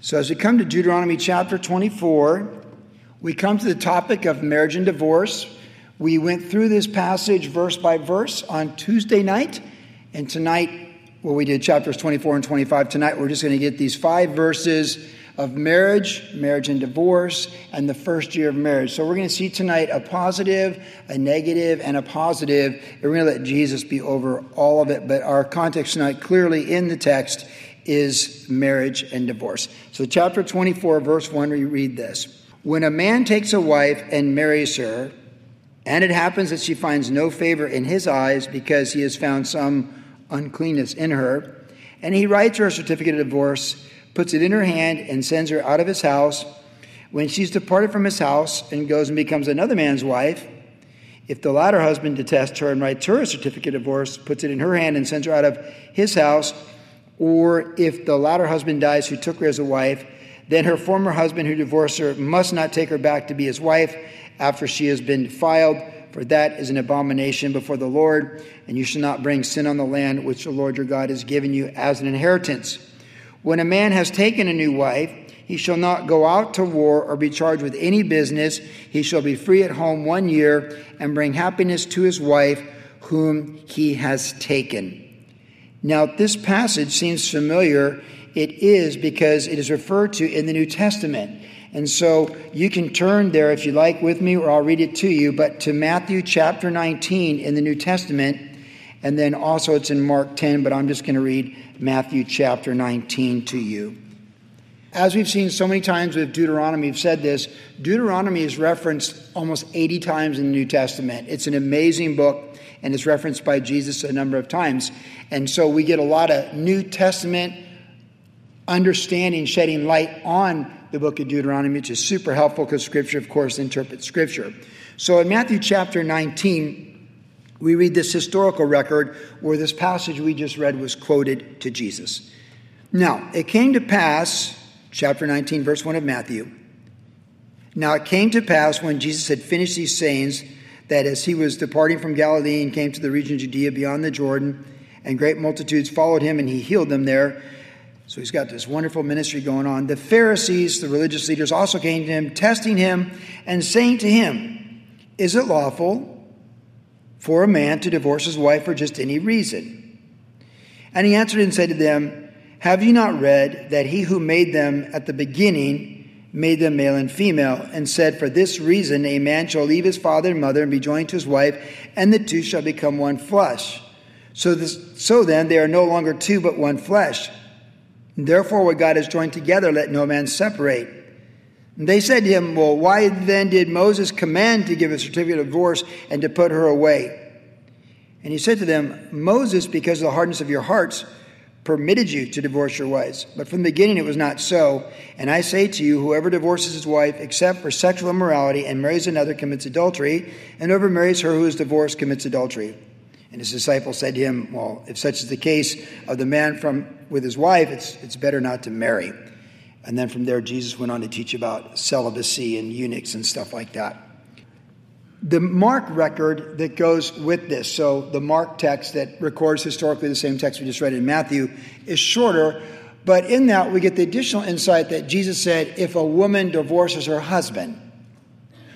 So, as we come to Deuteronomy chapter 24, we come to the topic of marriage and divorce. We went through this passage verse by verse on Tuesday night, and tonight, well, we did chapters 24 and 25. Tonight, we're just going to get these five verses of marriage, marriage and divorce, and the first year of marriage. So, we're going to see tonight a positive, a negative, and a positive, and we're going to let Jesus be over all of it. But our context tonight, clearly in the text, is marriage and divorce. So, chapter 24, verse 1, we read this When a man takes a wife and marries her, and it happens that she finds no favor in his eyes because he has found some uncleanness in her, and he writes her a certificate of divorce, puts it in her hand, and sends her out of his house. When she's departed from his house and goes and becomes another man's wife, if the latter husband detests her and writes her a certificate of divorce, puts it in her hand, and sends her out of his house, or if the latter husband dies who took her as a wife, then her former husband who divorced her must not take her back to be his wife after she has been defiled, for that is an abomination before the Lord, and you shall not bring sin on the land which the Lord your God has given you as an inheritance. When a man has taken a new wife, he shall not go out to war or be charged with any business. He shall be free at home one year and bring happiness to his wife whom he has taken. Now, this passage seems familiar. It is because it is referred to in the New Testament. And so you can turn there if you like with me, or I'll read it to you, but to Matthew chapter 19 in the New Testament. And then also it's in Mark 10, but I'm just going to read Matthew chapter 19 to you. As we've seen so many times with Deuteronomy, we've said this Deuteronomy is referenced almost 80 times in the New Testament. It's an amazing book and it's referenced by Jesus a number of times. And so we get a lot of New Testament understanding, shedding light on the book of Deuteronomy, which is super helpful because Scripture, of course, interprets Scripture. So in Matthew chapter 19, we read this historical record where this passage we just read was quoted to Jesus. Now, it came to pass, chapter 19, verse 1 of Matthew. Now, it came to pass when Jesus had finished these sayings that as he was departing from Galilee and came to the region of Judea beyond the Jordan, and great multitudes followed him, and he healed them there. So he's got this wonderful ministry going on. The Pharisees, the religious leaders, also came to him, testing him and saying to him, Is it lawful for a man to divorce his wife for just any reason? And he answered and said to them, Have you not read that he who made them at the beginning made them male and female, and said, For this reason a man shall leave his father and mother and be joined to his wife, and the two shall become one flesh. So, this, so then they are no longer two, but one flesh. Therefore, what God has joined together, let no man separate. And they said to him, Well, why then did Moses command to give a certificate of divorce and to put her away? And he said to them, Moses, because of the hardness of your hearts, permitted you to divorce your wives. But from the beginning it was not so. And I say to you, whoever divorces his wife except for sexual immorality and marries another commits adultery, and whoever marries her who is divorced commits adultery. And his disciples said to him, Well, if such is the case of the man from with his wife, it's, it's better not to marry. And then from there, Jesus went on to teach about celibacy and eunuchs and stuff like that the Mark record that goes with this, so the Mark text that records historically the same text we just read in Matthew, is shorter, but in that we get the additional insight that Jesus said, if a woman divorces her husband.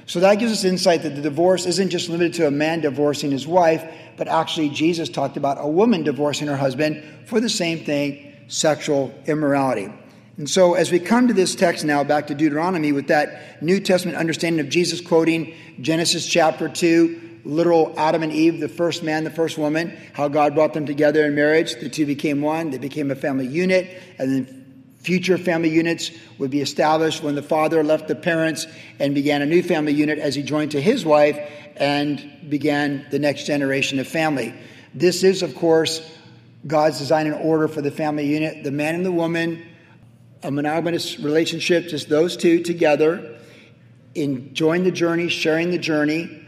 So that gives us insight that the divorce isn't just limited to a man divorcing his wife, but actually Jesus talked about a woman divorcing her husband for the same thing sexual immorality. And so, as we come to this text now, back to Deuteronomy, with that New Testament understanding of Jesus quoting Genesis chapter 2, literal Adam and Eve, the first man, the first woman, how God brought them together in marriage. The two became one, they became a family unit, and then future family units would be established when the father left the parents and began a new family unit as he joined to his wife and began the next generation of family. This is, of course, God's design and order for the family unit. The man and the woman a monogamous relationship, just those two together, enjoying the journey, sharing the journey,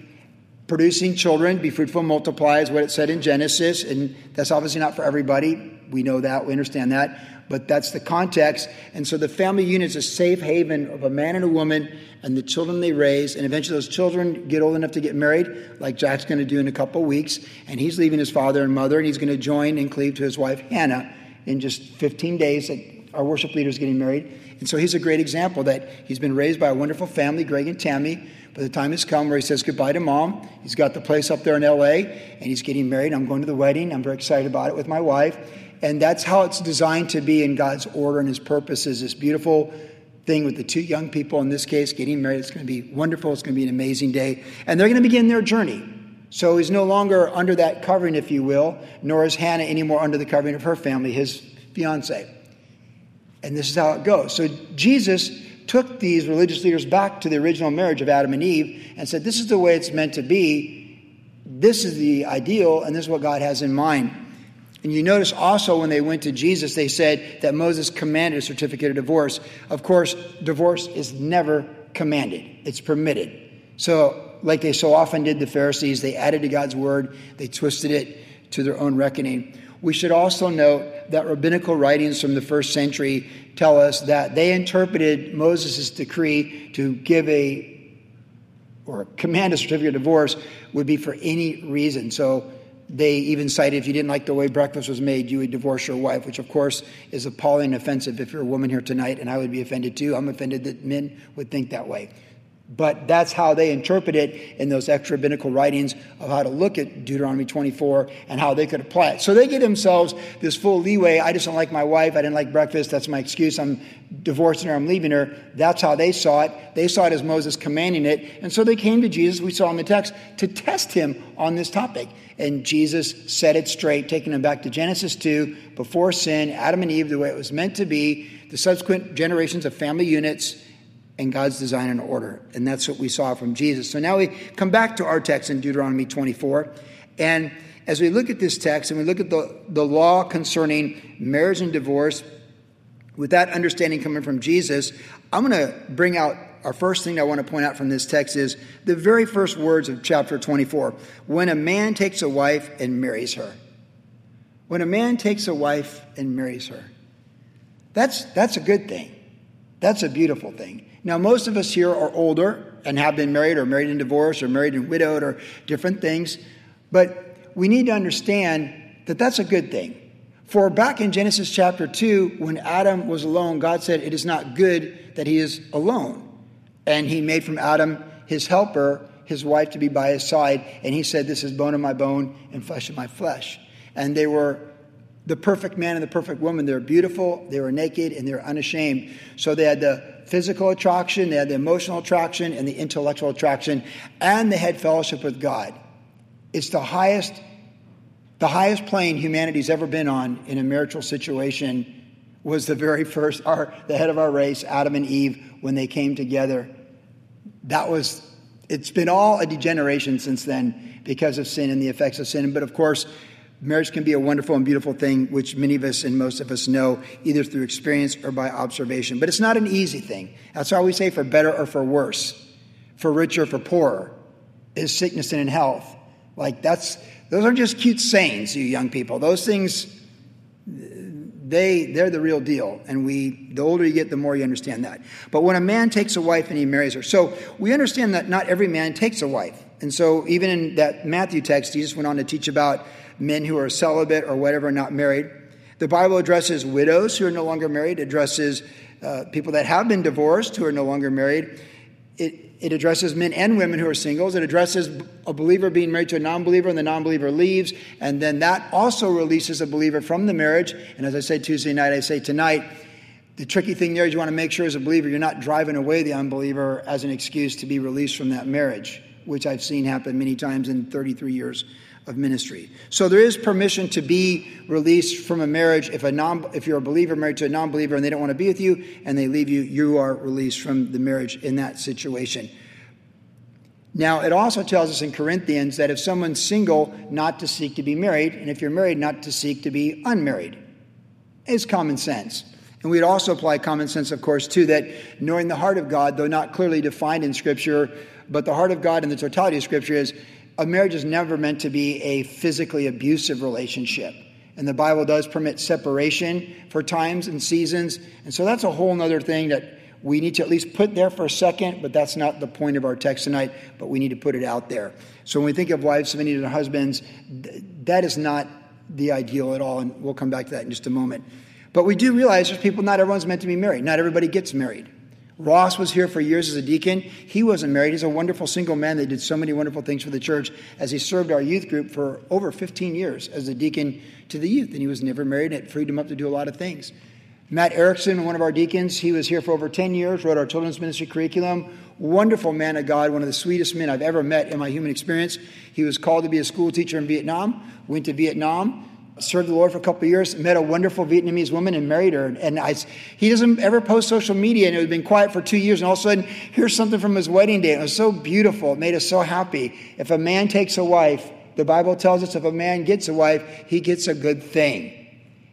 producing children, be fruitful and multiply is what it said in Genesis. And that's obviously not for everybody. We know that, we understand that. But that's the context. And so the family unit is a safe haven of a man and a woman and the children they raise. And eventually those children get old enough to get married, like Jack's going to do in a couple weeks. And he's leaving his father and mother and he's going to join and cleave to his wife, Hannah, in just 15 days our worship leader is getting married. And so he's a great example that he's been raised by a wonderful family, Greg and Tammy. But the time has come where he says goodbye to mom. He's got the place up there in LA and he's getting married. I'm going to the wedding. I'm very excited about it with my wife. And that's how it's designed to be in God's order and his purposes. This beautiful thing with the two young people in this case getting married. It's going to be wonderful. It's going to be an amazing day. And they're going to begin their journey. So he's no longer under that covering, if you will, nor is Hannah anymore under the covering of her family, his fiance. And this is how it goes. So Jesus took these religious leaders back to the original marriage of Adam and Eve and said, This is the way it's meant to be. This is the ideal, and this is what God has in mind. And you notice also when they went to Jesus, they said that Moses commanded a certificate of divorce. Of course, divorce is never commanded, it's permitted. So, like they so often did the Pharisees, they added to God's word, they twisted it to their own reckoning. We should also note that rabbinical writings from the first century tell us that they interpreted Moses' decree to give a or command a certificate of divorce would be for any reason. So they even cited if you didn't like the way breakfast was made, you would divorce your wife, which of course is appalling and offensive if you're a woman here tonight, and I would be offended too. I'm offended that men would think that way. But that's how they interpret it in those extra rabbinical writings of how to look at Deuteronomy 24 and how they could apply it. So they give themselves this full leeway. I just don't like my wife. I didn't like breakfast. That's my excuse. I'm divorcing her. I'm leaving her. That's how they saw it. They saw it as Moses commanding it. And so they came to Jesus, we saw in the text, to test him on this topic. And Jesus set it straight, taking them back to Genesis 2, before sin, Adam and Eve, the way it was meant to be, the subsequent generations of family units and God's design and order. And that's what we saw from Jesus. So now we come back to our text in Deuteronomy 24. And as we look at this text and we look at the, the law concerning marriage and divorce, with that understanding coming from Jesus, I'm going to bring out our first thing I want to point out from this text is the very first words of chapter 24. When a man takes a wife and marries her. When a man takes a wife and marries her. That's, that's a good thing. That's a beautiful thing. Now, most of us here are older and have been married or married and divorced or married and widowed or different things, but we need to understand that that's a good thing. For back in Genesis chapter 2, when Adam was alone, God said, It is not good that he is alone. And he made from Adam his helper, his wife, to be by his side. And he said, This is bone of my bone and flesh of my flesh. And they were the perfect man and the perfect woman. They were beautiful, they were naked, and they were unashamed. So they had the physical attraction, they had the emotional attraction, and the intellectual attraction, and they had fellowship with God. It's the highest, the highest plane humanity's ever been on in a marital situation was the very first, our, the head of our race, Adam and Eve, when they came together. That was, it's been all a degeneration since then because of sin and the effects of sin. But of course, Marriage can be a wonderful and beautiful thing, which many of us and most of us know either through experience or by observation. But it's not an easy thing. That's why we say for better or for worse, for richer or for poorer, is sickness and in health. Like that's those aren't just cute sayings, you young people. Those things they they're the real deal. And we the older you get, the more you understand that. But when a man takes a wife and he marries her, so we understand that not every man takes a wife. And so even in that Matthew text, Jesus went on to teach about men who are celibate or whatever, not married. The Bible addresses widows who are no longer married, addresses uh, people that have been divorced who are no longer married. It, it addresses men and women who are singles. It addresses a believer being married to a non believer and the non believer leaves. And then that also releases a believer from the marriage. And as I say Tuesday night, I say tonight, the tricky thing there is you want to make sure as a believer you're not driving away the unbeliever as an excuse to be released from that marriage, which I've seen happen many times in 33 years of ministry. So there is permission to be released from a marriage if a non if you're a believer married to a non-believer and they don't want to be with you and they leave you, you are released from the marriage in that situation. Now, it also tells us in Corinthians that if someone's single, not to seek to be married, and if you're married, not to seek to be unmarried. It's common sense. And we'd also apply common sense, of course, too, that knowing the heart of God, though not clearly defined in Scripture, but the heart of God in the totality of Scripture is a marriage is never meant to be a physically abusive relationship. And the Bible does permit separation for times and seasons. And so that's a whole other thing that we need to at least put there for a second, but that's not the point of our text tonight, but we need to put it out there. So when we think of wives submitting to husbands, that is not the ideal at all. And we'll come back to that in just a moment. But we do realize there's people, not everyone's meant to be married. Not everybody gets married. Ross was here for years as a deacon. He wasn't married. He's a wonderful single man that did so many wonderful things for the church as he served our youth group for over 15 years as a deacon to the youth. And he was never married, and it freed him up to do a lot of things. Matt Erickson, one of our deacons, he was here for over 10 years, wrote our children's ministry curriculum. Wonderful man of God, one of the sweetest men I've ever met in my human experience. He was called to be a school teacher in Vietnam, went to Vietnam, served the Lord for a couple years, met a wonderful Vietnamese woman and married her. And I, he doesn't ever post social media, and it had been quiet for two years. And all of a sudden, here's something from his wedding day. It was so beautiful. It made us so happy. If a man takes a wife, the Bible tells us if a man gets a wife, he gets a good thing.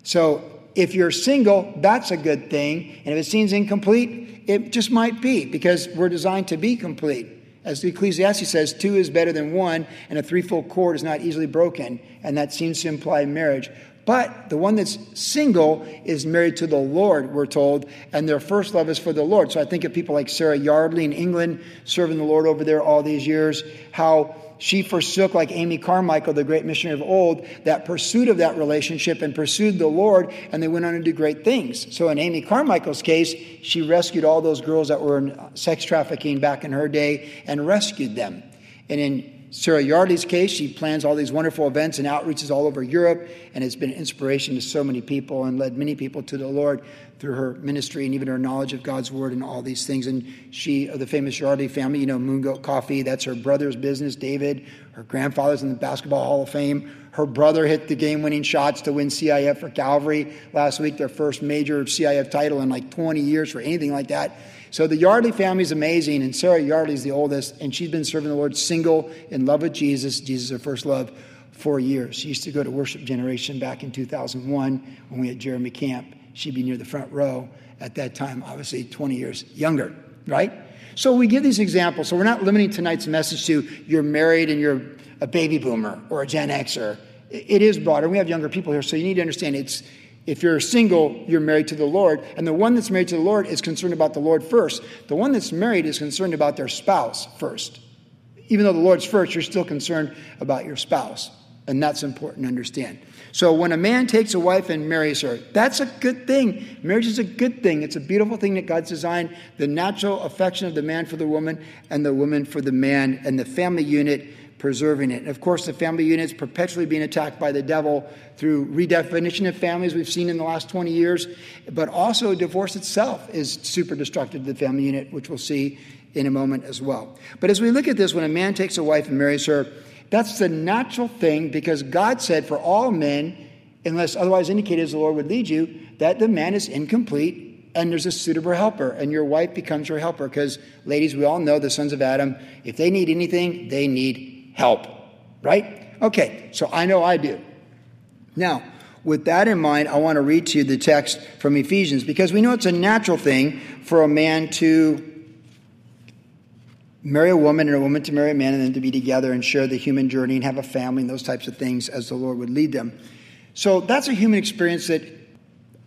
So if you're single, that's a good thing. And if it seems incomplete, it just might be because we're designed to be complete. As the Ecclesiastes says, two is better than one, and a threefold cord is not easily broken. And that seems to imply marriage. But the one that's single is married to the Lord, we're told, and their first love is for the Lord. So I think of people like Sarah Yardley in England, serving the Lord over there all these years, how she forsook, like Amy Carmichael, the great missionary of old, that pursuit of that relationship and pursued the Lord, and they went on to do great things. So, in Amy Carmichael's case, she rescued all those girls that were in sex trafficking back in her day and rescued them. And in Sarah Yardley's case, she plans all these wonderful events and outreaches all over Europe and has been an inspiration to so many people and led many people to the Lord through her ministry and even her knowledge of God's word and all these things. And she, of the famous Yardley family, you know, Moongoat Coffee, that's her brother's business, David. Her grandfather's in the Basketball Hall of Fame. Her brother hit the game winning shots to win CIF for Calvary last week, their first major CIF title in like 20 years for anything like that. So the Yardley family is amazing, and Sarah Yardley is the oldest, and she's been serving the Lord single in love with Jesus. Jesus her first love for years. She used to go to Worship Generation back in 2001 when we had Jeremy Camp. She'd be near the front row at that time, obviously 20 years younger, right? So we give these examples. So we're not limiting tonight's message to you're married and you're a baby boomer or a Gen Xer. It is broader. We have younger people here, so you need to understand it's if you're single, you're married to the Lord. And the one that's married to the Lord is concerned about the Lord first. The one that's married is concerned about their spouse first. Even though the Lord's first, you're still concerned about your spouse. And that's important to understand. So when a man takes a wife and marries her, that's a good thing. Marriage is a good thing. It's a beautiful thing that God's designed the natural affection of the man for the woman and the woman for the man and the family unit preserving it. And of course, the family unit is perpetually being attacked by the devil through redefinition of families we've seen in the last 20 years, but also divorce itself is super destructive to the family unit, which we'll see in a moment as well. But as we look at this, when a man takes a wife and marries her, that's the natural thing because God said for all men, unless otherwise indicated as the Lord would lead you, that the man is incomplete and there's a suitable helper, and your wife becomes your helper. Because, ladies, we all know the sons of Adam, if they need anything, they need help, right? Okay, so I know I do. Now, with that in mind, I want to read to you the text from Ephesians because we know it's a natural thing for a man to marry a woman and a woman to marry a man and then to be together and share the human journey and have a family and those types of things as the Lord would lead them. So that's a human experience that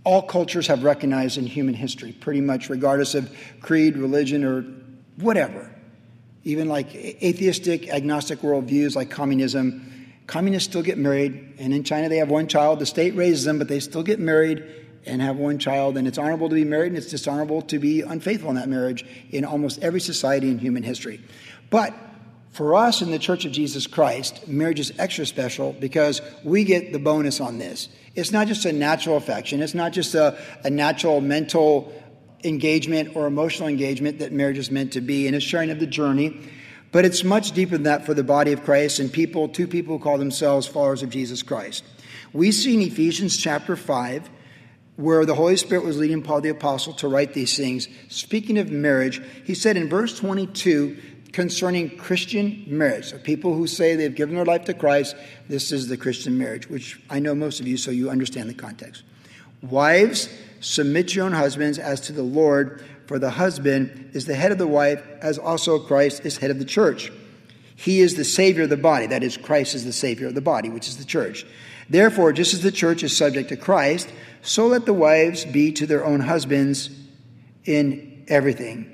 all cultures have recognized in human history, pretty much, regardless of creed, religion, or whatever even like atheistic, agnostic worldviews like communism, communists still get married. And in China, they have one child. The state raises them, but they still get married and have one child. And it's honorable to be married, and it's dishonorable to be unfaithful in that marriage in almost every society in human history. But for us in the Church of Jesus Christ, marriage is extra special because we get the bonus on this. It's not just a natural affection, it's not just a, a natural mental engagement or emotional engagement that marriage is meant to be and a sharing of the journey. But it's much deeper than that for the body of Christ and people, two people who call themselves followers of Jesus Christ. We see in Ephesians chapter 5 where the Holy Spirit was leading Paul the Apostle to write these things. Speaking of marriage, he said in verse 22 concerning Christian marriage, so people who say they've given their life to Christ, this is the Christian marriage, which I know most of you, so you understand the context. Wives, submit your own husbands as to the Lord, for the husband is the head of the wife, as also Christ is head of the church. He is the Savior of the body. That is, Christ is the Savior of the body, which is the church. Therefore, just as the church is subject to Christ, so let the wives be to their own husbands in everything.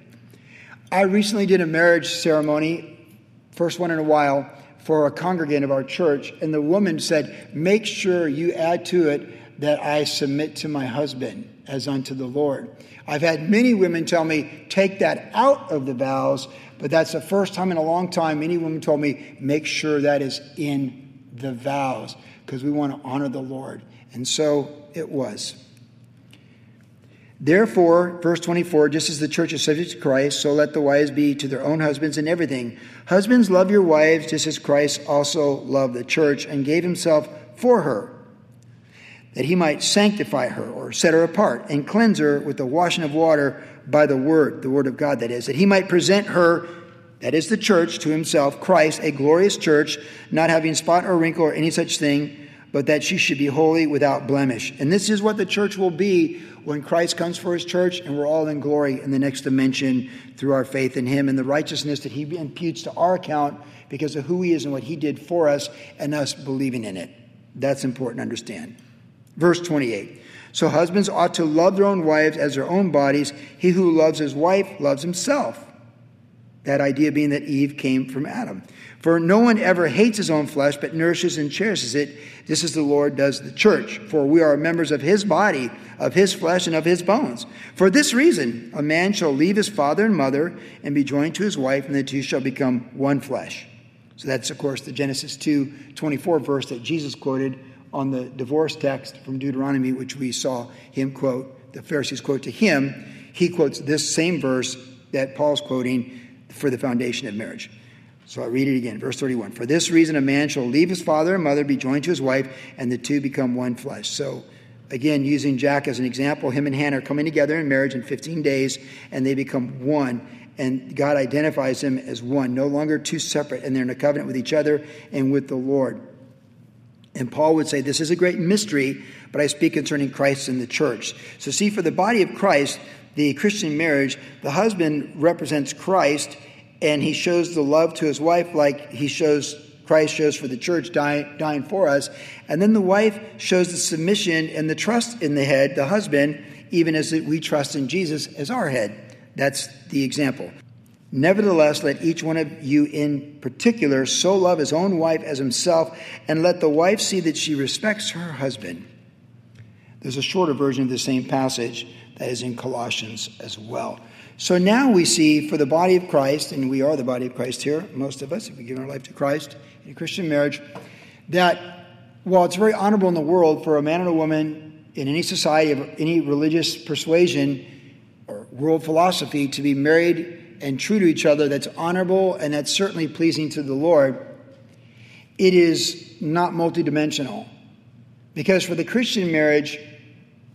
I recently did a marriage ceremony, first one in a while, for a congregant of our church, and the woman said, Make sure you add to it that I submit to my husband as unto the Lord. I've had many women tell me, take that out of the vows, but that's the first time in a long time any woman told me, make sure that is in the vows, because we want to honor the Lord. And so it was. Therefore, verse 24, just as the church is subject to Christ, so let the wives be to their own husbands in everything. Husbands, love your wives just as Christ also loved the church and gave himself for her, that he might sanctify her or set her apart and cleanse her with the washing of water by the word, the word of God, that is, that he might present her, that is the church, to himself, Christ, a glorious church, not having spot or wrinkle or any such thing, but that she should be holy without blemish. And this is what the church will be when Christ comes for his church and we're all in glory in the next dimension through our faith in him and the righteousness that he imputes to our account because of who he is and what he did for us and us believing in it. That's important to understand. Verse 28. So husbands ought to love their own wives as their own bodies. He who loves his wife loves himself. That idea being that Eve came from Adam. For no one ever hates his own flesh, but nourishes and cherishes it, just as the Lord does the church. For we are members of his body, of his flesh, and of his bones. For this reason, a man shall leave his father and mother and be joined to his wife, and the two shall become one flesh. So that's, of course, the Genesis 2 24 verse that Jesus quoted on the divorce text from Deuteronomy, which we saw him quote, the Pharisees quote to him. He quotes this same verse that Paul's quoting for the foundation of marriage. So I'll read it again. Verse 31. For this reason, a man shall leave his father and mother, be joined to his wife, and the two become one flesh. So, again, using Jack as an example, him and Hannah are coming together in marriage in 15 days, and they become one. And God identifies them as one, no longer two separate, and they're in a covenant with each other and with the Lord. And Paul would say, This is a great mystery, but I speak concerning Christ and the church. So, see, for the body of Christ, the Christian marriage, the husband represents Christ and he shows the love to his wife like he shows Christ shows for the church, dying, dying for us. And then the wife shows the submission and the trust in the head, the husband, even as we trust in Jesus as our head. That's the example. Nevertheless, let each one of you in particular so love his own wife as himself, and let the wife see that she respects her husband. There's a shorter version of the same passage that is in Colossians as well. So now we see for the body of Christ, and we are the body of Christ here, most of us, if we give our life to Christ in a Christian marriage, that while it's very honorable in the world for a man and a woman in any society of any religious persuasion or world philosophy to be married and true to each other, that's honorable and that's certainly pleasing to the Lord, it is not multidimensional. Because for the Christian marriage,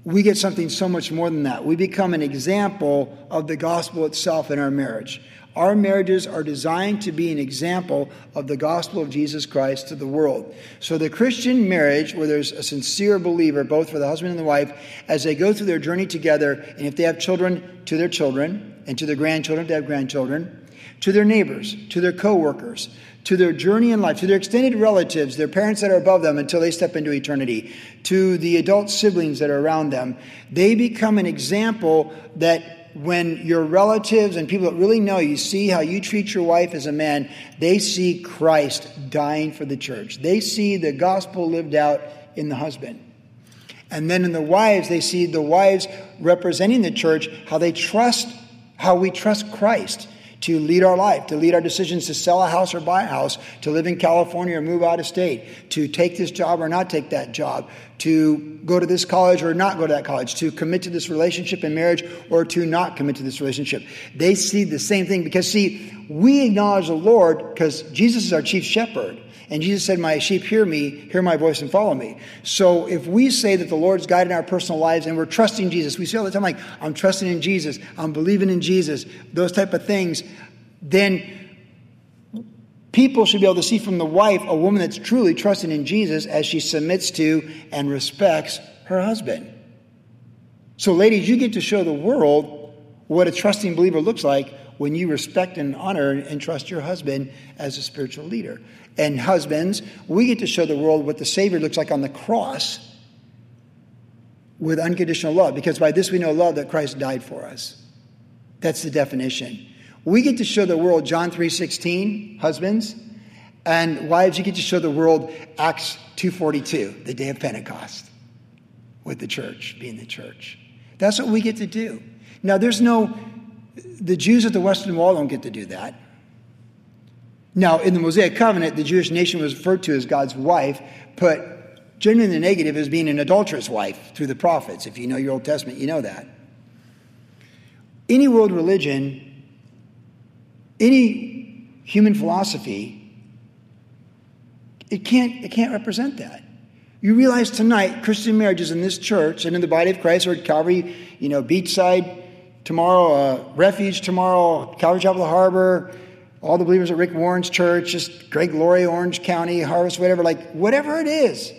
we get something so much more than that. We become an example of the gospel itself in our marriage. Our marriages are designed to be an example of the gospel of Jesus Christ to the world. So, the Christian marriage, where there's a sincere believer, both for the husband and the wife, as they go through their journey together, and if they have children, to their children, and to their grandchildren, they have grandchildren, to their neighbors, to their co workers, to their journey in life, to their extended relatives, their parents that are above them until they step into eternity, to the adult siblings that are around them. They become an example that when your relatives and people that really know you see how you treat your wife as a man, they see Christ dying for the church. They see the gospel lived out in the husband. And then in the wives, they see the wives representing the church, how they trust, how we trust Christ to lead our life, to lead our decisions to sell a house or buy a house, to live in California or move out of state, to take this job or not take that job, to go to this college or not go to that college, to commit to this relationship in marriage or to not commit to this relationship. They see the same thing because, see, we acknowledge the Lord because Jesus is our chief shepherd. And Jesus said, My sheep hear me, hear my voice, and follow me. So if we say that the Lord's guiding our personal lives and we're trusting Jesus, we say all the time, like, I'm trusting in Jesus, I'm believing in Jesus, those type of things, then people should be able to see from the wife a woman that's truly trusting in Jesus as she submits to and respects her husband. So, ladies, you get to show the world what a trusting believer looks like when you respect and honor and trust your husband as a spiritual leader. And husbands, we get to show the world what the Savior looks like on the cross with unconditional love, because by this we know love that Christ died for us. That's the definition. We get to show the world John 3:16, husbands, and wives, you get to show the world Acts 2:42, the day of Pentecost. with the church, being the church. That's what we get to do. Now, there's no, the Jews at the Western Wall don't get to do that. Now, in the Mosaic Covenant, the Jewish nation was referred to as God's wife, but generally the negative as being an adulterous wife through the prophets. If you know your Old Testament, you know that. Any world religion, any human philosophy, it can't, it can't represent that. You realize tonight, Christian marriages in this church and in the body of Christ or at Calvary, you know, Beachside tomorrow, uh, Refuge tomorrow, Calvary Chapel of the Harbor, all the believers at Rick Warren's church, just Greg Laurie, Orange County, Harvest, whatever, like whatever it is.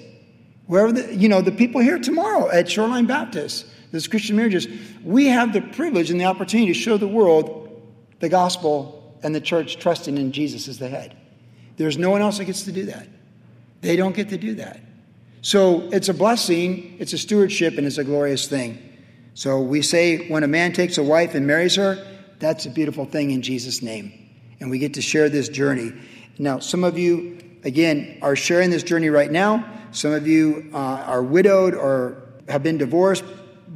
Wherever the, you know, the people here tomorrow at Shoreline Baptist, this Christian marriages, we have the privilege and the opportunity to show the world the gospel and the church trusting in Jesus as the head. There's no one else that gets to do that. They don't get to do that. So it's a blessing, it's a stewardship, and it's a glorious thing. So we say when a man takes a wife and marries her, that's a beautiful thing in Jesus' name and we get to share this journey. Now, some of you, again, are sharing this journey right now. Some of you uh, are widowed or have been divorced,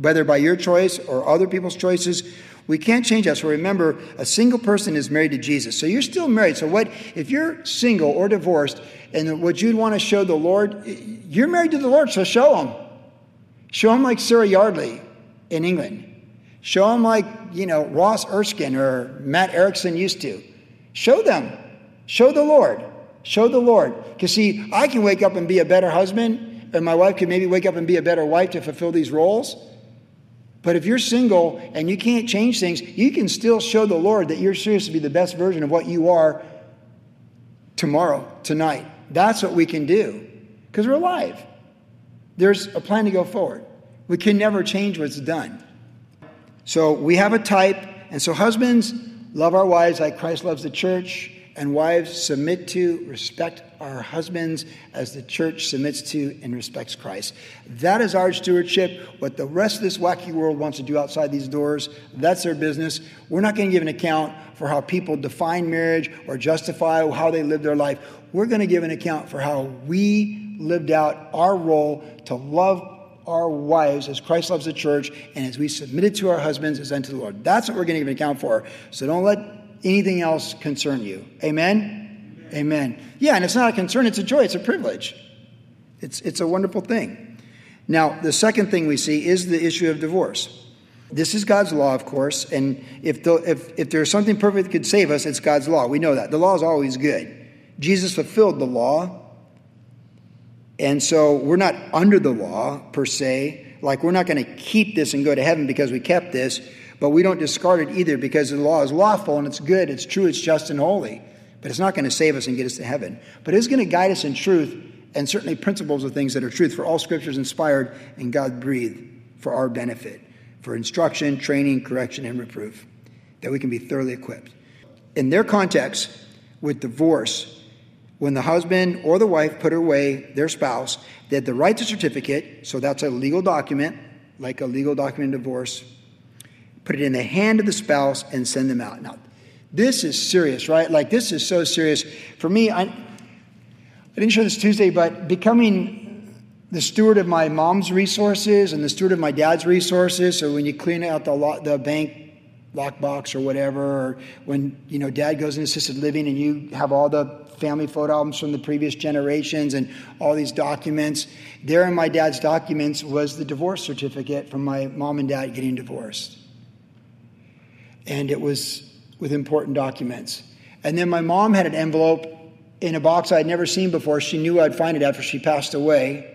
whether by your choice or other people's choices. We can't change that. So remember, a single person is married to Jesus. So you're still married. So what if you're single or divorced and what you'd want to show the Lord, you're married to the Lord, so show him. Show him like Sarah Yardley in England. Show them like, you know, Ross Erskine or Matt Erickson used to. Show them. Show the Lord. Show the Lord. Because, see, I can wake up and be a better husband, and my wife can maybe wake up and be a better wife to fulfill these roles. But if you're single and you can't change things, you can still show the Lord that you're serious to be the best version of what you are tomorrow, tonight. That's what we can do because we're alive. There's a plan to go forward. We can never change what's done. So we have a type, and so husbands, Love our wives like Christ loves the church, and wives submit to, respect our husbands as the church submits to and respects Christ. That is our stewardship. What the rest of this wacky world wants to do outside these doors, that's their business. We're not going to give an account for how people define marriage or justify how they live their life. We're going to give an account for how we lived out our role to love our wives as Christ loves the church and as we submitted to our husbands as unto the Lord. That's what we're going to give an account for. So don't let anything else concern you. Amen? Amen? Amen. Yeah, and it's not a concern, it's a joy, it's a privilege. It's, it's a wonderful thing. Now, the second thing we see is the issue of divorce. This is God's law, of course, and if, the, if, if there's something perfect that could save us, it's God's law. We know that. The law is always good. Jesus fulfilled the law and so we're not under the law per se. Like we're not going to keep this and go to heaven because we kept this, but we don't discard it either because the law is lawful and it's good, it's true, it's just and holy. But it's not going to save us and get us to heaven. But it's going to guide us in truth and certainly principles of things that are truth. For all scriptures inspired and God breathed for our benefit, for instruction, training, correction, and reproof, that we can be thoroughly equipped. In their context, with divorce, when the husband or the wife put away their spouse, they had the right to certificate, so that's a legal document, like a legal document of divorce, put it in the hand of the spouse and send them out. Now, this is serious, right? Like, this is so serious. For me, I, I didn't show this Tuesday, but becoming the steward of my mom's resources and the steward of my dad's resources, so when you clean out the, the bank lockbox or whatever, or when you know dad goes in assisted living and you have all the family photo albums from the previous generations and all these documents. There in my dad's documents was the divorce certificate from my mom and dad getting divorced. And it was with important documents. And then my mom had an envelope in a box I'd never seen before. She knew I'd find it after she passed away.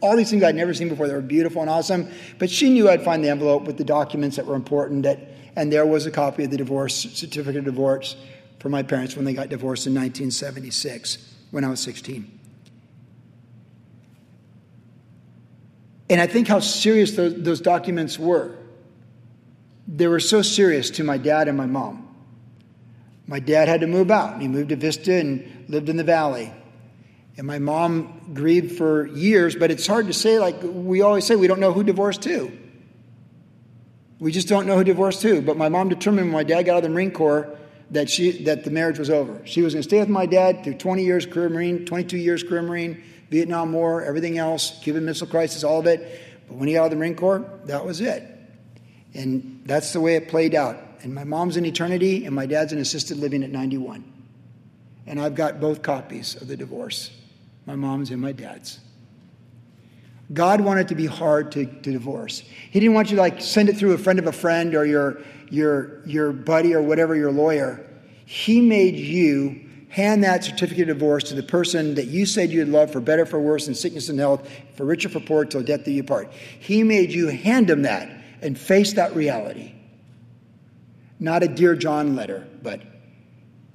All these things I'd never seen before that were beautiful and awesome, but she knew I'd find the envelope with the documents that were important that and there was a copy of the divorce certificate of divorce for my parents when they got divorced in 1976 when I was 16. And I think how serious those, those documents were. They were so serious to my dad and my mom. My dad had to move out. He moved to Vista and lived in the valley. And my mom grieved for years, but it's hard to say, like we always say, we don't know who divorced who. We just don't know who divorced who. But my mom determined when my dad got out of the Marine Corps that she that the marriage was over. She was going to stay with my dad through 20 years career Marine, 22 years career Marine, Vietnam War, everything else, Cuban Missile Crisis, all of it. But when he got out of the Marine Corps, that was it. And that's the way it played out. And my mom's in eternity, and my dad's in assisted living at 91. And I've got both copies of the divorce my mom's and my dad's. God wanted it to be hard to, to divorce. He didn't want you to like send it through a friend of a friend or your, your, your buddy or whatever, your lawyer. He made you hand that certificate of divorce to the person that you said you'd love for better, for worse, in sickness and health, for richer, for poor, till death do you part. He made you hand him that and face that reality. Not a Dear John letter, but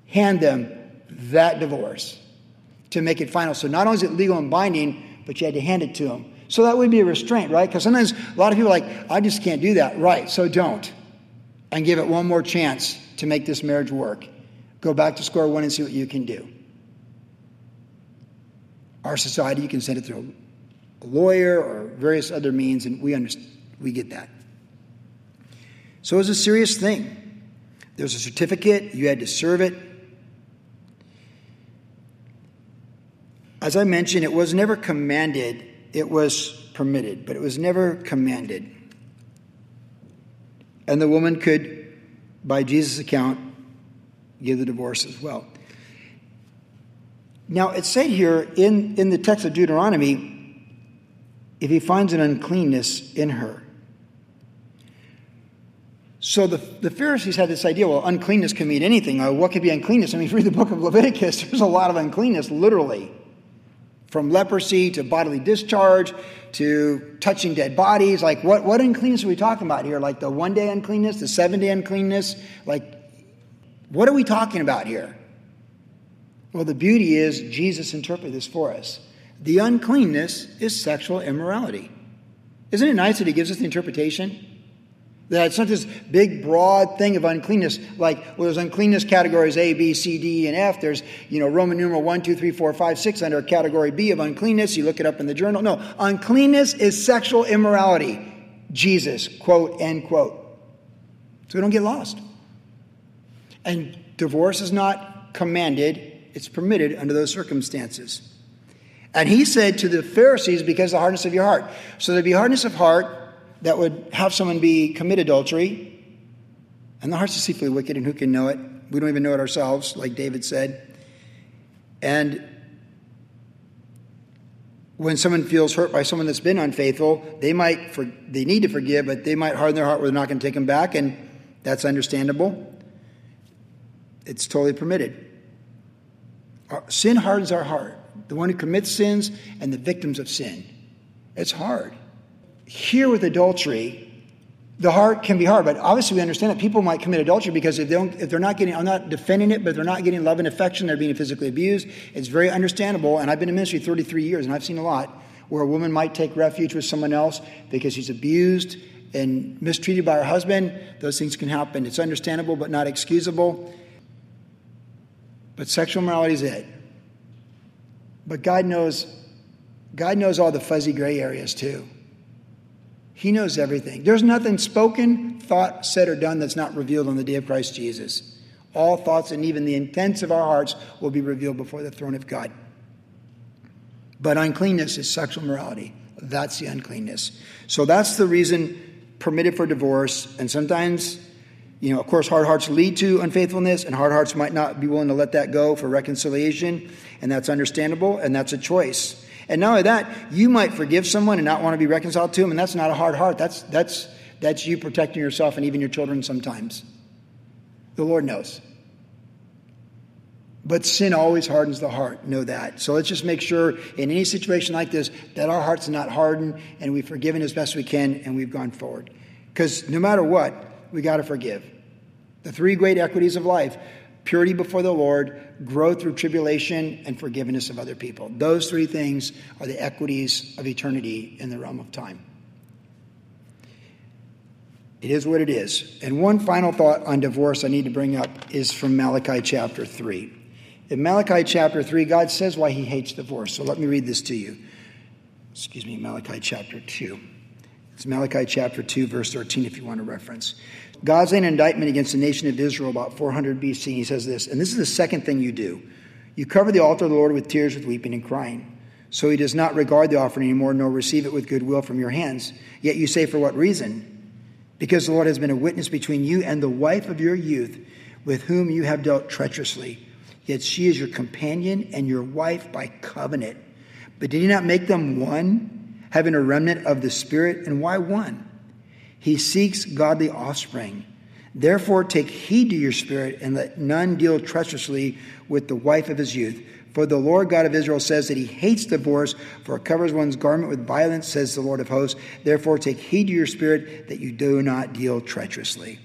hand them that divorce to make it final. So not only is it legal and binding, but you had to hand it to them. So that would be a restraint, right? Because sometimes a lot of people are like, I just can't do that. Right, so don't. And give it one more chance to make this marriage work. Go back to square one and see what you can do. Our society, you can send it through a lawyer or various other means, and we understand, we get that. So it was a serious thing. There was a certificate, you had to serve it. As I mentioned, it was never commanded, it was permitted, but it was never commanded. And the woman could, by Jesus' account, give the divorce as well. Now, it's said here in, in the text of Deuteronomy if he finds an uncleanness in her. So the, the Pharisees had this idea well, uncleanness can mean anything. Uh, what could be uncleanness? I mean, if you read the book of Leviticus, there's a lot of uncleanness, literally. From leprosy to bodily discharge to touching dead bodies. Like, what, what uncleanness are we talking about here? Like the one day uncleanness, the seven day uncleanness? Like, what are we talking about here? Well, the beauty is Jesus interpreted this for us. The uncleanness is sexual immorality. Isn't it nice that he gives us the interpretation? That it's not this big, broad thing of uncleanness, like, well, there's uncleanness categories A, B, C, D, and F. There's, you know, Roman numeral 1, 2, 3, 4, 5, 6 under category B of uncleanness. You look it up in the journal. No, uncleanness is sexual immorality. Jesus, quote, end quote. So we don't get lost. And divorce is not commanded, it's permitted under those circumstances. And he said to the Pharisees, because of the hardness of your heart. So there'd be hardness of heart that would have someone be commit adultery. And the heart's deceitfully wicked, and who can know it? We don't even know it ourselves, like David said. And when someone feels hurt by someone that's been unfaithful, they might for, they need to forgive, but they might harden their heart where they're not going to take them back, and that's understandable. It's totally permitted. Sin hardens our heart. The one who commits sins and the victims of sin. It's hard. Here with adultery, the heart can be hard, but obviously we understand that people might commit adultery because if, they don't, if they're not getting, I'm not defending it, but they're not getting love and affection, they're being physically abused. It's very understandable, and I've been in ministry 33 years, and I've seen a lot where a woman might take refuge with someone else because she's abused and mistreated by her husband. Those things can happen. It's understandable, but not excusable. But sexual morality is it. But God knows, God knows all the fuzzy gray areas too. He knows everything. There's nothing spoken, thought, said, or done that's not revealed on the day of Christ Jesus. All thoughts and even the intents of our hearts will be revealed before the throne of God. But uncleanness is sexual morality. That's the uncleanness. So that's the reason permitted for divorce. And sometimes you know, of course, hard hearts lead to unfaithfulness, and hard hearts might not be willing to let that go for reconciliation, and that's understandable, and that's a choice. And not only that, you might forgive someone and not want to be reconciled to them, and that's not a hard heart. That's that's that's you protecting yourself and even your children sometimes. The Lord knows. But sin always hardens the heart. Know that. So let's just make sure in any situation like this that our hearts are not hardened and we've forgiven as best we can and we've gone forward. Because no matter what, we got to forgive. The three great equities of life purity before the Lord, growth through tribulation, and forgiveness of other people. Those three things are the equities of eternity in the realm of time. It is what it is. And one final thought on divorce I need to bring up is from Malachi chapter 3. In Malachi chapter 3, God says why he hates divorce. So let me read this to you. Excuse me, Malachi chapter 2. It's Malachi chapter 2, verse 13, if you want to reference. God's an indictment against the nation of Israel about 400 BC. He says this, and this is the second thing you do. You cover the altar of the Lord with tears, with weeping and crying. So he does not regard the offering anymore, nor receive it with goodwill from your hands. Yet you say, For what reason? Because the Lord has been a witness between you and the wife of your youth, with whom you have dealt treacherously. Yet she is your companion and your wife by covenant. But did he not make them one, having a remnant of the Spirit? And why one? He seeks godly offspring. Therefore, take heed to your spirit, and let none deal treacherously with the wife of his youth. For the Lord God of Israel says that he hates divorce, for it covers one's garment with violence, says the Lord of hosts. Therefore, take heed to your spirit that you do not deal treacherously.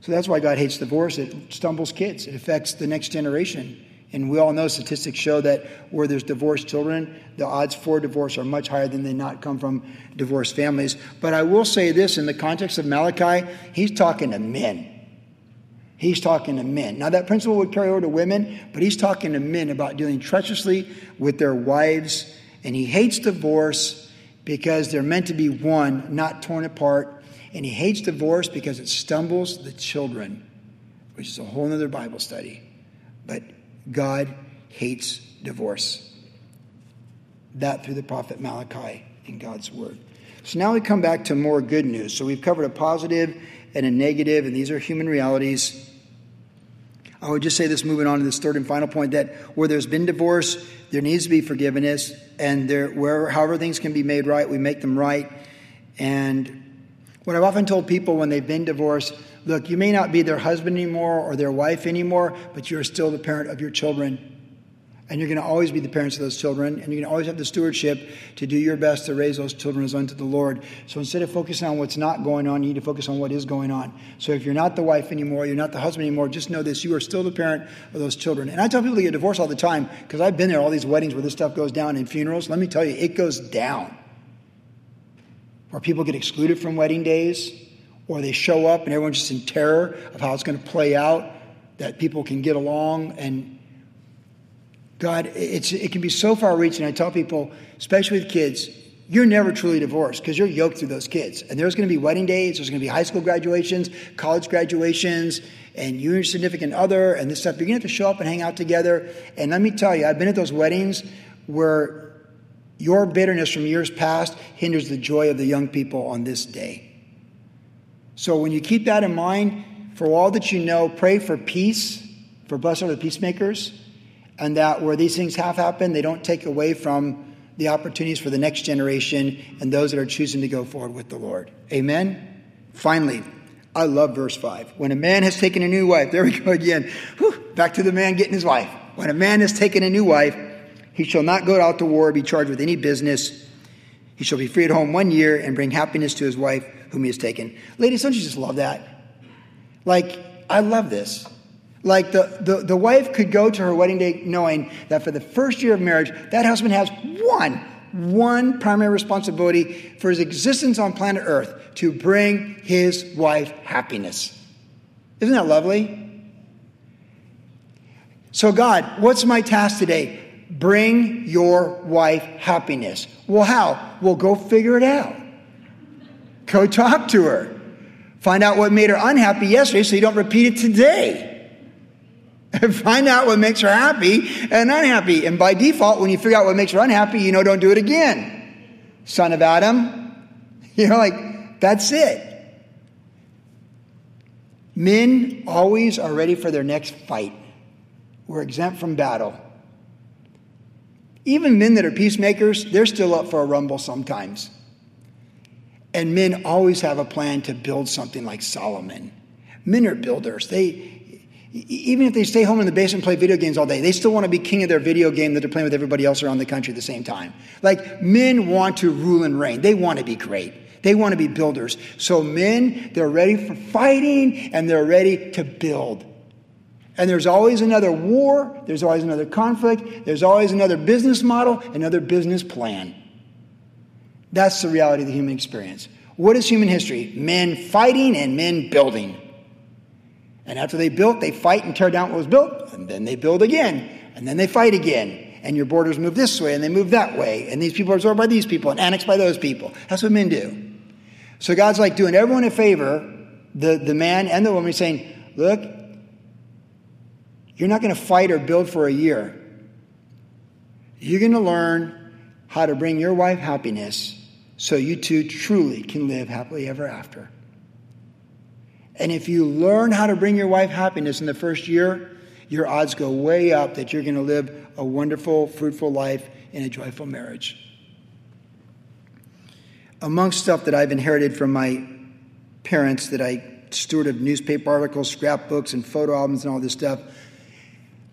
So that's why God hates divorce. It stumbles kids, it affects the next generation. And we all know statistics show that where there's divorced children, the odds for divorce are much higher than they not come from divorced families. But I will say this in the context of Malachi, he's talking to men. He's talking to men. Now, that principle would carry over to women, but he's talking to men about dealing treacherously with their wives. And he hates divorce because they're meant to be one, not torn apart. And he hates divorce because it stumbles the children, which is a whole other Bible study. But God hates divorce. That through the prophet Malachi in God's word. So now we come back to more good news. So we've covered a positive and a negative, and these are human realities. I would just say this moving on to this third and final point that where there's been divorce, there needs to be forgiveness, and there, where, however things can be made right, we make them right. And what I've often told people when they've been divorced, Look, you may not be their husband anymore or their wife anymore, but you're still the parent of your children. And you're going to always be the parents of those children, and you're going to always have the stewardship to do your best to raise those children as unto the Lord. So instead of focusing on what's not going on, you need to focus on what is going on. So if you're not the wife anymore, you're not the husband anymore, just know this you are still the parent of those children. And I tell people to get divorced all the time because I've been there, all these weddings where this stuff goes down in funerals. Let me tell you, it goes down. Where people get excluded from wedding days, or they show up and everyone's just in terror of how it's going to play out, that people can get along. And God, it's, it can be so far reaching. I tell people, especially with kids, you're never truly divorced because you're yoked through those kids. And there's going to be wedding days, there's going to be high school graduations, college graduations, and you and your significant other and this stuff. You're going to have to show up and hang out together. And let me tell you, I've been at those weddings where your bitterness from years past hinders the joy of the young people on this day. So when you keep that in mind, for all that you know, pray for peace, for blessed are the peacemakers, and that where these things have happened, they don't take away from the opportunities for the next generation and those that are choosing to go forward with the Lord. Amen. Finally, I love verse 5. When a man has taken a new wife, there we go again. Whew, back to the man getting his wife. When a man has taken a new wife, he shall not go out to war be charged with any business. He shall be free at home one year and bring happiness to his wife whom he has taken. Ladies, don't you just love that? Like, I love this. Like, the, the, the wife could go to her wedding day knowing that for the first year of marriage, that husband has one, one primary responsibility for his existence on planet Earth to bring his wife happiness. Isn't that lovely? So, God, what's my task today? Bring your wife happiness. Well, how? Well, go figure it out. Go talk to her. Find out what made her unhappy yesterday so you don't repeat it today. And find out what makes her happy and unhappy. And by default, when you figure out what makes her unhappy, you know, don't do it again. Son of Adam. You know, like, that's it. Men always are ready for their next fight. We're exempt from battle. Even men that are peacemakers, they're still up for a rumble sometimes. And men always have a plan to build something like Solomon. Men are builders. They even if they stay home in the basement and play video games all day, they still want to be king of their video game that they're playing with everybody else around the country at the same time. Like men want to rule and reign. They want to be great. They want to be builders. So men, they're ready for fighting and they're ready to build. And there's always another war, there's always another conflict, there's always another business model, another business plan. That's the reality of the human experience. What is human history? Men fighting and men building. And after they built, they fight and tear down what was built, and then they build again, and then they fight again. And your borders move this way and they move that way, and these people are absorbed by these people and annexed by those people. That's what men do. So God's like doing everyone a favor, the, the man and the woman, saying, Look, you're not going to fight or build for a year. You're going to learn how to bring your wife happiness so you two truly can live happily ever after. And if you learn how to bring your wife happiness in the first year, your odds go way up that you're going to live a wonderful, fruitful life in a joyful marriage. Amongst stuff that I've inherited from my parents that I stewarded newspaper articles, scrapbooks, and photo albums and all this stuff,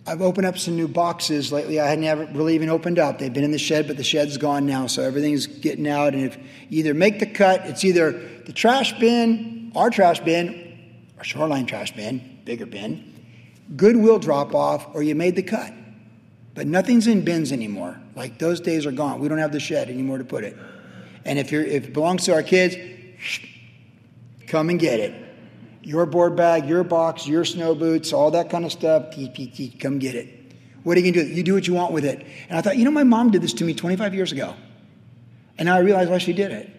I've opened up some new boxes lately. I had never really even opened up. They've been in the shed, but the shed's gone now, so everything's getting out. And if either make the cut, it's either the trash bin, our trash bin, our shoreline trash bin, bigger bin, Goodwill drop off, or you made the cut. But nothing's in bins anymore. Like those days are gone. We don't have the shed anymore to put it. And if, you're, if it belongs to our kids, come and get it your board bag, your box, your snow boots, all that kind of stuff. Come get it. What are you going to do? You do what you want with it. And I thought, you know, my mom did this to me 25 years ago. And now I realize why she did it.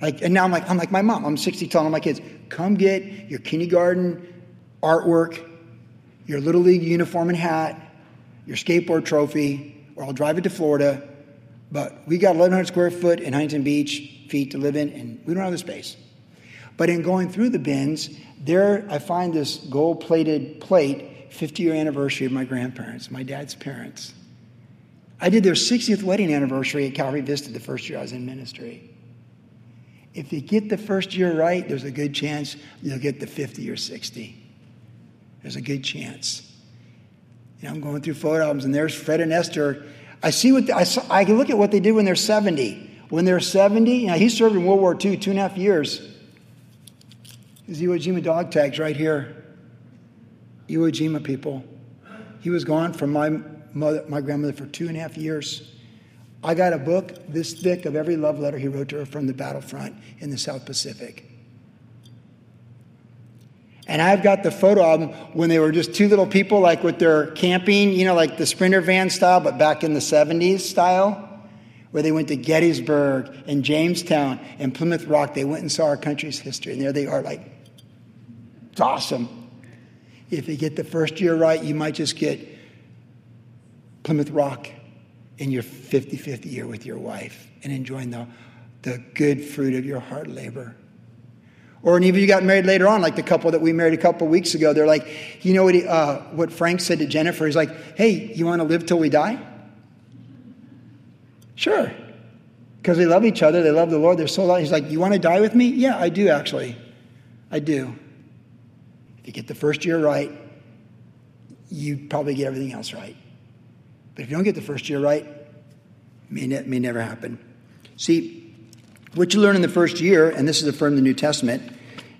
Like, and now I'm like, I'm like my mom. I'm 60 telling my kids, come get your kindergarten artwork, your little league uniform and hat, your skateboard trophy, or I'll drive it to Florida. But we got 1,100 square foot in Huntington Beach feet to live in, and we don't have the space. But in going through the bins, there I find this gold plated plate, 50 year anniversary of my grandparents, my dad's parents. I did their 60th wedding anniversary at Calvary Vista the first year I was in ministry. If you get the first year right, there's a good chance you'll get the 50 or 60. There's a good chance. You know, I'm going through photo albums, and there's Fred and Esther. I see what I, saw, I can look at what they did when they're 70. When they're 70, you know, he served in World War II, two and a half years. His Iwo Jima dog tags right here. Iwo Jima people. He was gone from my mother, my grandmother for two and a half years. I got a book this thick of every love letter he wrote to her from the battlefront in the South Pacific. And I've got the photo album when they were just two little people, like with their camping, you know, like the Sprinter van style, but back in the 70s style, where they went to Gettysburg and Jamestown and Plymouth Rock. They went and saw our country's history. And there they are, like it's awesome. If you get the first year right, you might just get Plymouth Rock in your 50 50 year with your wife and enjoying the, the good fruit of your hard labor. Or and even you got married later on, like the couple that we married a couple weeks ago. They're like, you know what, he, uh, what Frank said to Jennifer? He's like, hey, you want to live till we die? Sure. Because they love each other, they love the Lord, they're so loud. He's like, you want to die with me? Yeah, I do actually. I do. If you get the first year right, you probably get everything else right. But if you don't get the first year right, may, ne- may never happen. See, what you learn in the first year, and this is affirmed in the New Testament.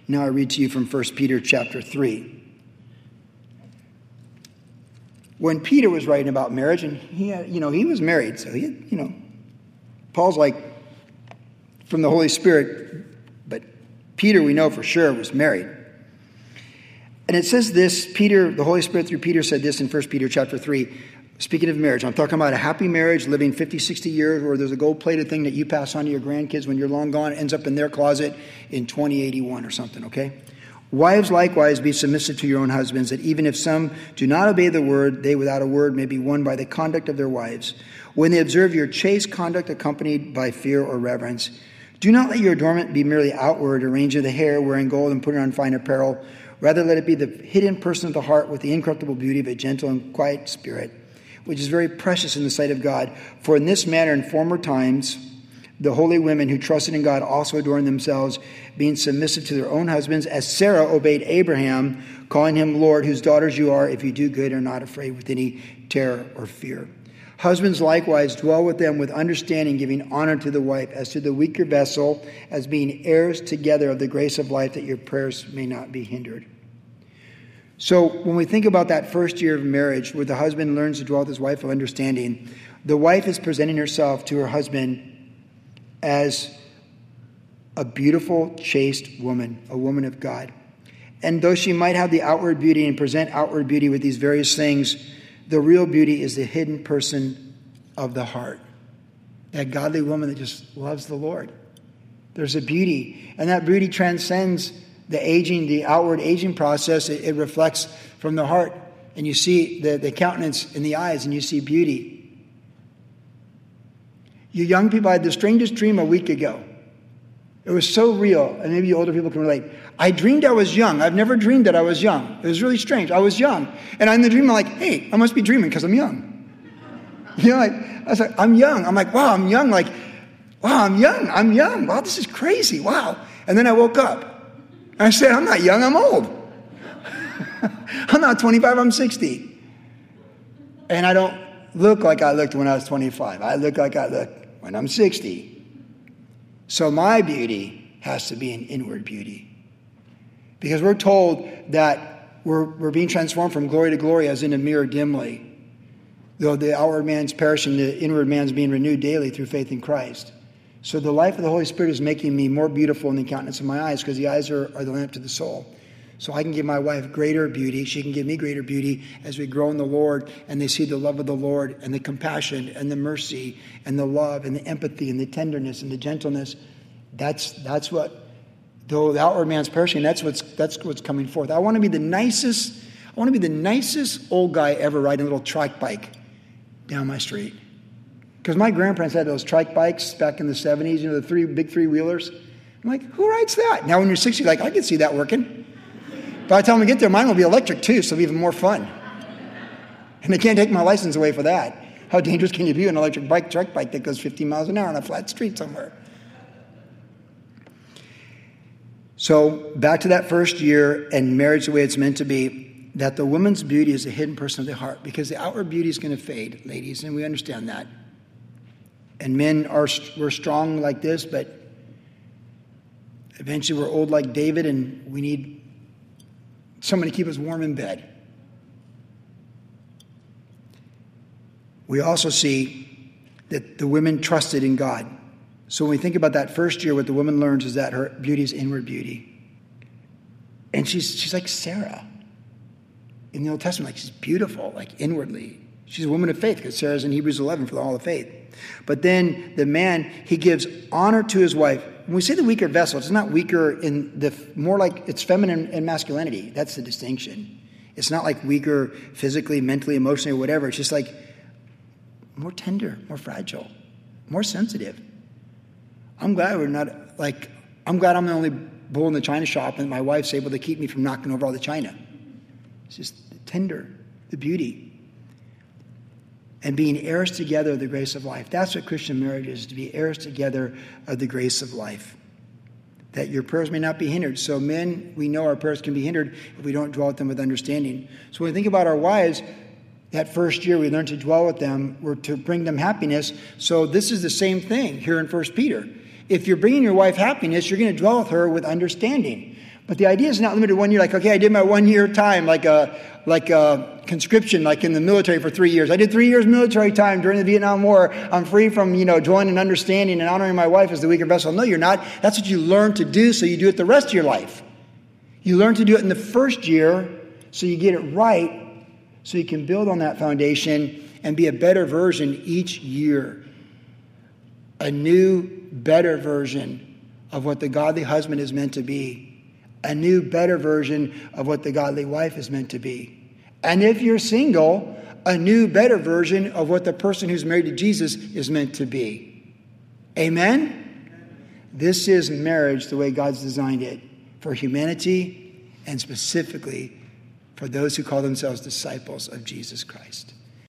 Now I read to you from 1 Peter chapter 3. When Peter was writing about marriage, and he had, you know, he was married, so he, had, you know, Paul's like from the Holy Spirit, but Peter, we know for sure, was married. And it says this, Peter, the Holy Spirit through Peter said this in 1 Peter chapter 3. Speaking of marriage, I'm talking about a happy marriage, living 50, 60 years, where there's a gold plated thing that you pass on to your grandkids when you're long gone, ends up in their closet in 2081 or something, okay? Wives likewise be submissive to your own husbands, that even if some do not obey the word, they without a word may be won by the conduct of their wives. When they observe your chaste conduct accompanied by fear or reverence, do not let your adornment be merely outward, arranging the hair, wearing gold, and putting on fine apparel Rather, let it be the hidden person of the heart with the incorruptible beauty of a gentle and quiet spirit, which is very precious in the sight of God. For in this manner, in former times, the holy women who trusted in God also adorned themselves, being submissive to their own husbands, as Sarah obeyed Abraham, calling him Lord, whose daughters you are, if you do good, and are not afraid with any terror or fear. Husbands likewise dwell with them with understanding, giving honor to the wife as to the weaker vessel, as being heirs together of the grace of life, that your prayers may not be hindered. So, when we think about that first year of marriage, where the husband learns to dwell with his wife of understanding, the wife is presenting herself to her husband as a beautiful, chaste woman, a woman of God. And though she might have the outward beauty and present outward beauty with these various things, the real beauty is the hidden person of the heart. That godly woman that just loves the Lord. There's a beauty, and that beauty transcends the aging, the outward aging process. It, it reflects from the heart, and you see the, the countenance in the eyes, and you see beauty. You young people, I had the strangest dream a week ago. It was so real, and maybe older people can relate. I dreamed I was young. I've never dreamed that I was young. It was really strange. I was young. And in the dream, I'm like, hey, I must be dreaming because I'm young. You know, like, I was like, I'm young. I'm like, wow, I'm young. Like, wow, I'm young. I'm young. Wow, this is crazy. Wow. And then I woke up. And I said, I'm not young, I'm old. I'm not 25, I'm 60. And I don't look like I looked when I was 25. I look like I look when I'm 60. So my beauty has to be an inward beauty. Because we're told that we're, we're being transformed from glory to glory as in a mirror dimly. Though the outward man's perishing, the inward man's being renewed daily through faith in Christ. So the life of the Holy Spirit is making me more beautiful in the countenance of my eyes because the eyes are, are the lamp to the soul. So I can give my wife greater beauty. She can give me greater beauty as we grow in the Lord and they see the love of the Lord and the compassion and the mercy and the love and the empathy and the tenderness and the gentleness. That's, that's what, though the outward man's perishing, that's what's, that's what's coming forth. I want to be the nicest, I want to be the nicest old guy ever riding a little trike bike down my street. Because my grandparents had those trike bikes back in the 70s, you know, the three big three wheelers. I'm like, who rides that? Now, when you're 60, like, I can see that working. By the time we get there, mine will be electric too, so it'll be even more fun. And they can't take my license away for that. How dangerous can you be an electric bike, truck bike that goes 15 miles an hour on a flat street somewhere? So, back to that first year and marriage the way it's meant to be, that the woman's beauty is a hidden person of the heart because the outward beauty is going to fade, ladies, and we understand that. And men are we're strong like this, but eventually we're old like David and we need somebody to keep us warm in bed. We also see that the women trusted in God. So when we think about that first year, what the woman learns is that her beauty is inward beauty. And she's, she's like Sarah in the Old Testament, like she's beautiful, like inwardly. She's a woman of faith because Sarah's in Hebrews 11 for the hall of faith. But then the man, he gives honor to his wife when we say the weaker vessel, it's not weaker in the more like it's feminine and masculinity. That's the distinction. It's not like weaker physically, mentally, emotionally, whatever. It's just like more tender, more fragile, more sensitive. I'm glad we're not like, I'm glad I'm the only bull in the china shop and my wife's able to keep me from knocking over all the china. It's just the tender, the beauty and being heirs together of the grace of life. That's what Christian marriage is to be heirs together of the grace of life. That your prayers may not be hindered. So, men, we know our prayers can be hindered if we don't dwell with them with understanding. So, when we think about our wives, that first year we learn to dwell with them, we're to bring them happiness. So, this is the same thing here in 1 Peter. If you're bringing your wife happiness, you're going to dwell with her with understanding. But the idea is not limited to one year, like, okay, I did my one year time, like a, like a conscription, like in the military for three years. I did three years military time during the Vietnam War. I'm free from, you know, joining and understanding and honoring my wife as the weaker vessel. No, you're not. That's what you learn to do, so you do it the rest of your life. You learn to do it in the first year, so you get it right, so you can build on that foundation and be a better version each year. A new, better version of what the godly husband is meant to be a new, better version of what the godly wife is meant to be. And if you're single, a new, better version of what the person who's married to Jesus is meant to be. Amen? This is marriage the way God's designed it for humanity and specifically for those who call themselves disciples of Jesus Christ.